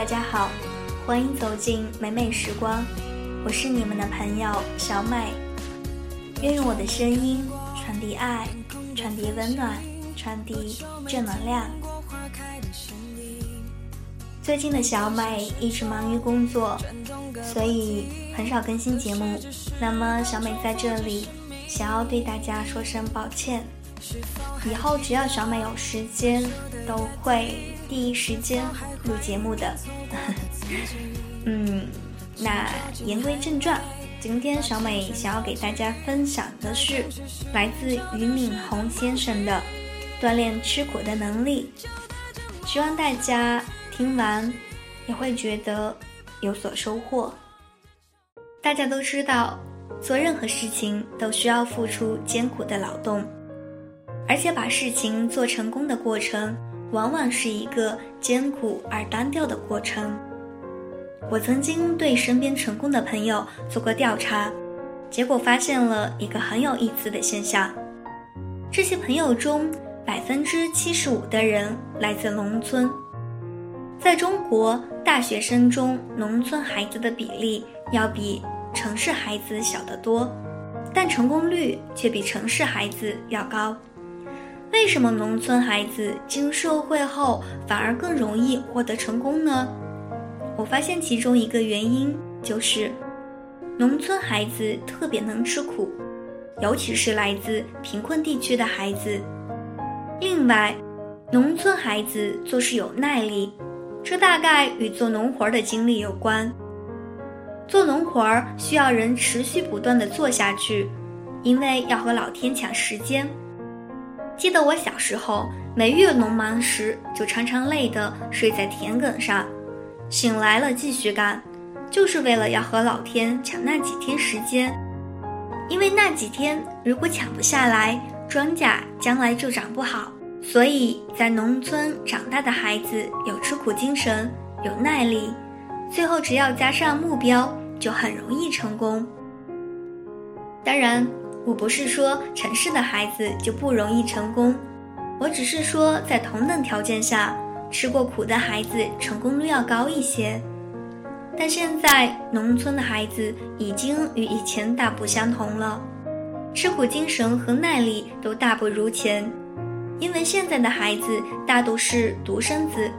大家好，欢迎走进美美时光，我是你们的朋友小美。愿用我的声音传递爱，传递温暖，传递正能量。最近的小美一直忙于工作，所以很少更新节目。那么小美在这里想要对大家说声抱歉。以后只要小美有时间，都会第一时间录节目的。嗯，那言归正传，今天小美想要给大家分享的是来自俞敏洪先生的锻炼吃苦的能力，希望大家听完也会觉得有所收获。大家都知道，做任何事情都需要付出艰苦的劳动。而且把事情做成功的过程，往往是一个艰苦而单调的过程。我曾经对身边成功的朋友做过调查，结果发现了一个很有意思的现象：这些朋友中，百分之七十五的人来自农村。在中国，大学生中农村孩子的比例要比城市孩子小得多，但成功率却比城市孩子要高。为什么农村孩子进入社会后反而更容易获得成功呢？我发现其中一个原因就是，农村孩子特别能吃苦，尤其是来自贫困地区的孩子。另外，农村孩子做事有耐力，这大概与做农活的经历有关。做农活儿需要人持续不断的做下去，因为要和老天抢时间。记得我小时候，每遇农忙时，就常常累得睡在田埂上，醒来了继续干，就是为了要和老天抢那几天时间。因为那几天如果抢不下来，庄稼将来就长不好。所以在农村长大的孩子有吃苦精神，有耐力，最后只要加上目标，就很容易成功。当然。我不是说城市的孩子就不容易成功，我只是说在同等条件下，吃过苦的孩子成功率要高一些。但现在农村的孩子已经与以前大不相同了，吃苦精神和耐力都大不如前，因为现在的孩子大都是独生子，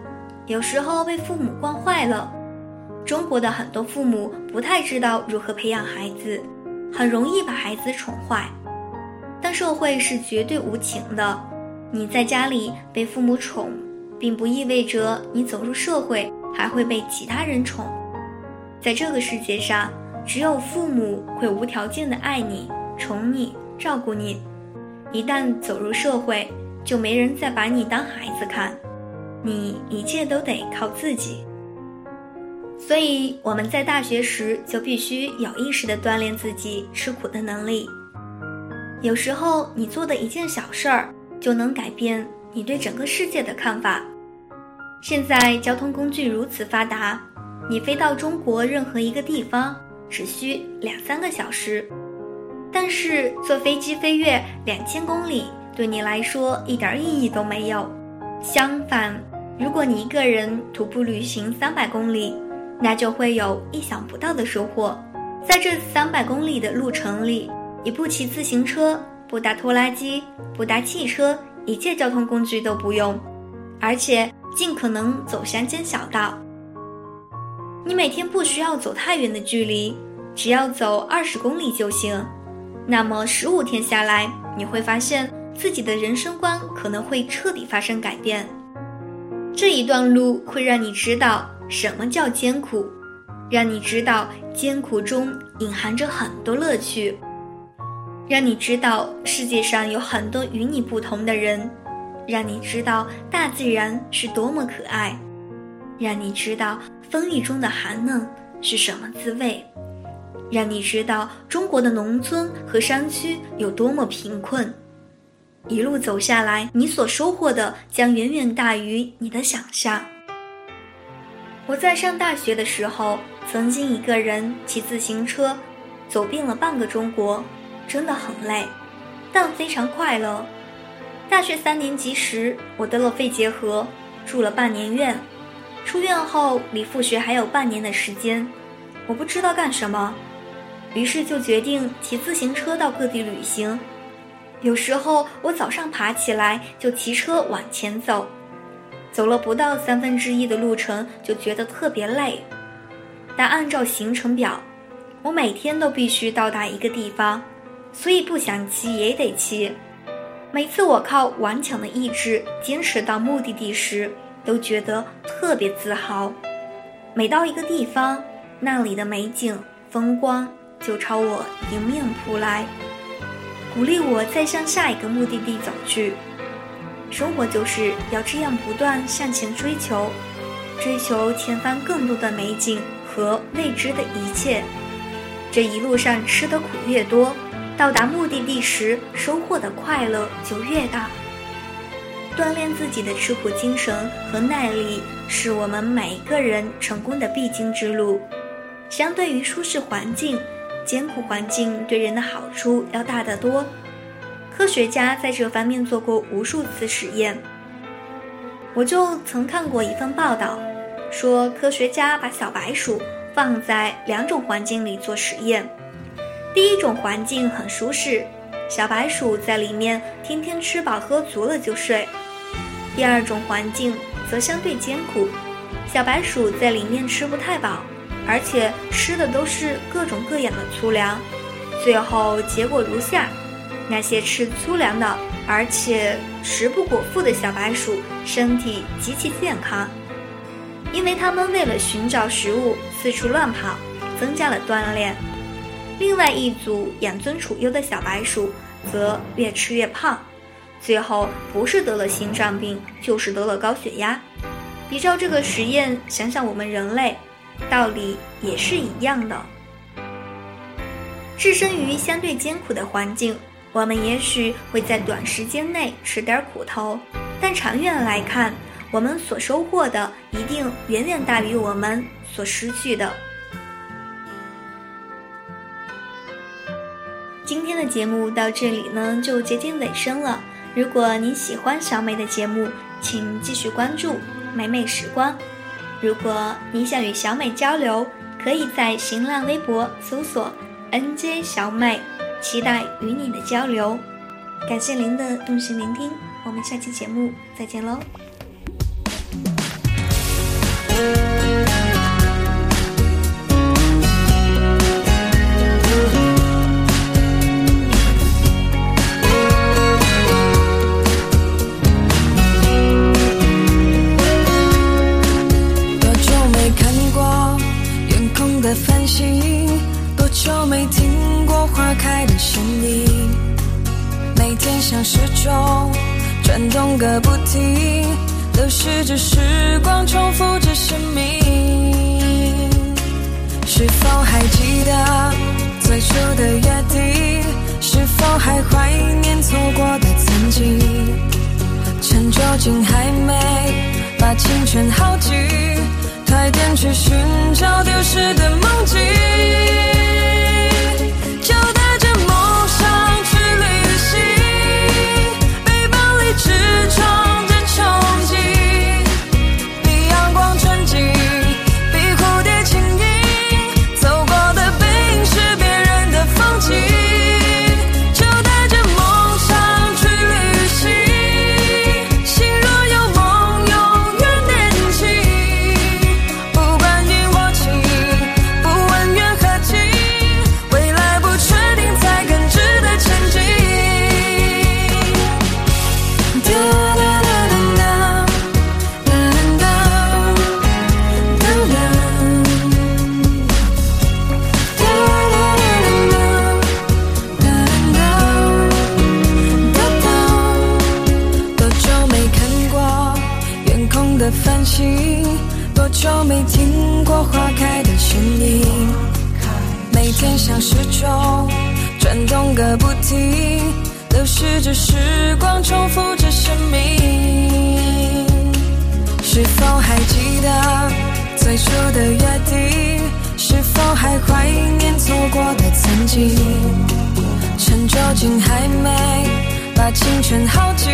有时候被父母惯坏了。中国的很多父母不太知道如何培养孩子。很容易把孩子宠坏，但社会是绝对无情的。你在家里被父母宠，并不意味着你走入社会还会被其他人宠。在这个世界上，只有父母会无条件的爱你、宠你、照顾你。一旦走入社会，就没人再把你当孩子看，你一切都得靠自己。所以我们在大学时就必须有意识地锻炼自己吃苦的能力。有时候你做的一件小事儿，就能改变你对整个世界的看法。现在交通工具如此发达，你飞到中国任何一个地方只需两三个小时，但是坐飞机飞越两千公里对你来说一点意义都没有。相反，如果你一个人徒步旅行三百公里，那就会有意想不到的收获。在这三百公里的路程里，你不骑自行车，不搭拖拉机，不搭汽车，一切交通工具都不用，而且尽可能走山间小道。你每天不需要走太远的距离，只要走二十公里就行。那么十五天下来，你会发现自己的人生观可能会彻底发生改变。这一段路会让你知道。什么叫艰苦？让你知道艰苦中隐含着很多乐趣，让你知道世界上有很多与你不同的人，让你知道大自然是多么可爱，让你知道风雨中的寒冷是什么滋味，让你知道中国的农村和山区有多么贫困。一路走下来，你所收获的将远远大于你的想象。我在上大学的时候，曾经一个人骑自行车，走遍了半个中国，真的很累，但非常快乐。大学三年级时，我得了肺结核，住了半年院。出院后离复学还有半年的时间，我不知道干什么，于是就决定骑自行车到各地旅行。有时候我早上爬起来就骑车往前走，走了不到三分之一的路程就觉得特别累。但按照行程表，我每天都必须到达一个地方，所以不想骑也得骑。每次我靠顽强的意志坚持到目的地时，都觉得特别自豪。每到一个地方，那里的美景风光就朝我迎面扑来。鼓励我再向下一个目的地走去。生活就是要这样不断向前追求，追求前方更多的美景和未知的一切。这一路上吃的苦越多，到达目的地时收获的快乐就越大。锻炼自己的吃苦精神和耐力，是我们每一个人成功的必经之路。相对于舒适环境。艰苦环境对人的好处要大得多。科学家在这方面做过无数次实验。我就曾看过一份报道，说科学家把小白鼠放在两种环境里做实验。第一种环境很舒适，小白鼠在里面天天吃饱喝足了就睡；第二种环境则相对艰苦，小白鼠在里面吃不太饱。而且吃的都是各种各样的粗粮，最后结果如下：那些吃粗粮的，而且食不果腹的小白鼠，身体极其健康，因为它们为了寻找食物四处乱跑，增加了锻炼。另外一组养尊处优的小白鼠，则越吃越胖，最后不是得了心脏病，就是得了高血压。比照这个实验，想想我们人类。道理也是一样的。置身于相对艰苦的环境，我们也许会在短时间内吃点苦头，但长远来看，我们所收获的一定远远大于我们所失去的。今天的节目到这里呢，就接近尾声了。如果你喜欢小美的节目，请继续关注美美时光。如果你想与小美交流，可以在新浪微博搜索 “nj 小美”，期待与你的交流。感谢您的用心聆听，我们下期节目再见喽。个不停，流逝着时光，重复着生命。是否还记得最初的约定？是否还怀念错过的曾经？趁酒精还没把青春耗尽，快点去寻找丢失的梦境。的繁星多久没听过花开的声音每天像时钟转动个不停流逝着时光重复着生命是否还记得最初的约定？是否还怀念错过的曾经？趁酒精还没把青春耗尽